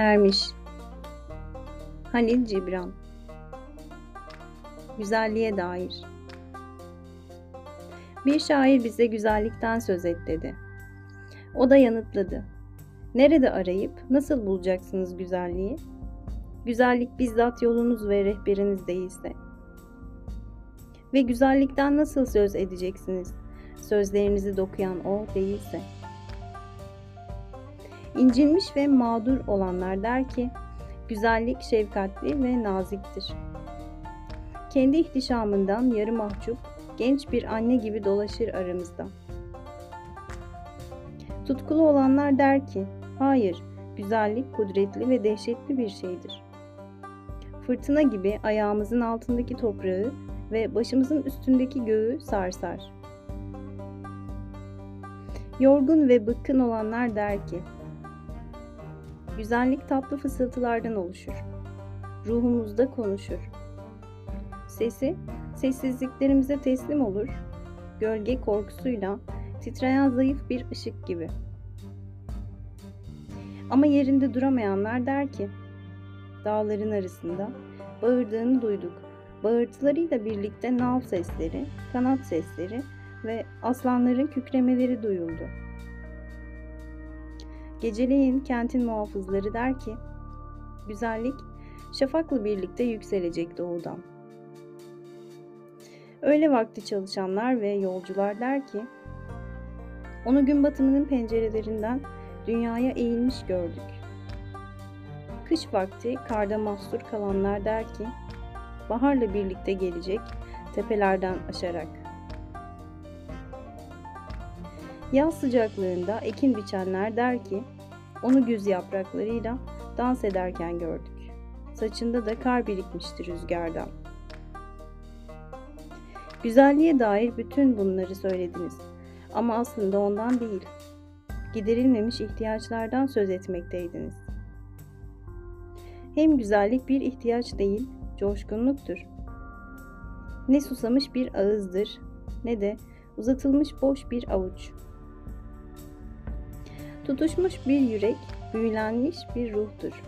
Ermiş Halil Cibran Güzelliğe dair Bir şair bize güzellikten söz et dedi. O da yanıtladı. Nerede arayıp nasıl bulacaksınız güzelliği? Güzellik bizzat yolunuz ve rehberiniz değilse. Ve güzellikten nasıl söz edeceksiniz? Sözlerinizi dokuyan o değilse. İncinmiş ve mağdur olanlar der ki, güzellik şefkatli ve naziktir. Kendi ihtişamından yarı mahcup, genç bir anne gibi dolaşır aramızda. Tutkulu olanlar der ki, hayır, güzellik kudretli ve dehşetli bir şeydir. Fırtına gibi ayağımızın altındaki toprağı ve başımızın üstündeki göğü sarsar. Yorgun ve bıkkın olanlar der ki, Güzellik tatlı fısıltılardan oluşur. Ruhumuzda konuşur. Sesi sessizliklerimize teslim olur. Gölge korkusuyla titreyen zayıf bir ışık gibi. Ama yerinde duramayanlar der ki, dağların arasında bağırdığını duyduk. Bağırtılarıyla birlikte nav sesleri, kanat sesleri ve aslanların kükremeleri duyuldu.'' Geceleyin kentin muhafızları der ki, güzellik şafakla birlikte yükselecek doğudan. Öğle vakti çalışanlar ve yolcular der ki, onu gün batımının pencerelerinden dünyaya eğilmiş gördük. Kış vakti karda mahsur kalanlar der ki, baharla birlikte gelecek tepelerden aşarak. Yaz sıcaklığında ekin biçenler der ki, onu güz yapraklarıyla dans ederken gördük. Saçında da kar birikmişti rüzgardan. Güzelliğe dair bütün bunları söylediniz. Ama aslında ondan değil. Giderilmemiş ihtiyaçlardan söz etmekteydiniz. Hem güzellik bir ihtiyaç değil, coşkunluktur. Ne susamış bir ağızdır, ne de uzatılmış boş bir avuç.'' Tutuşmuş bir yürek, büyülenmiş bir ruhtur.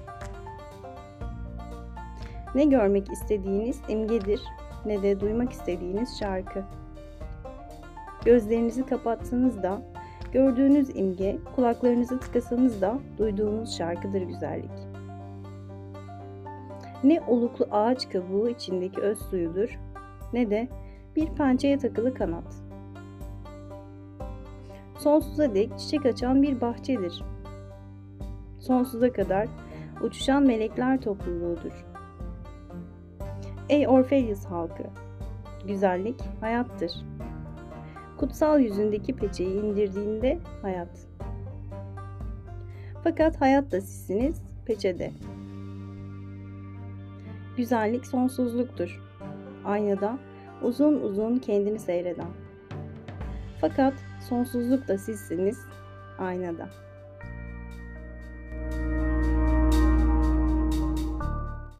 Ne görmek istediğiniz imgedir ne de duymak istediğiniz şarkı. Gözlerinizi kapatsanız da gördüğünüz imge, kulaklarınızı tıkasanız da duyduğunuz şarkıdır güzellik. Ne oluklu ağaç kabuğu içindeki öz suyudur ne de bir pençeye takılı kanat sonsuza dek çiçek açan bir bahçedir. Sonsuza kadar uçuşan melekler topluluğudur. Ey Orpheus halkı! Güzellik hayattır. Kutsal yüzündeki peçeyi indirdiğinde hayat. Fakat hayat da sizsiniz peçede. Güzellik sonsuzluktur. Aynada uzun uzun kendini seyreden. Fakat sonsuzluk da sizsiniz aynada.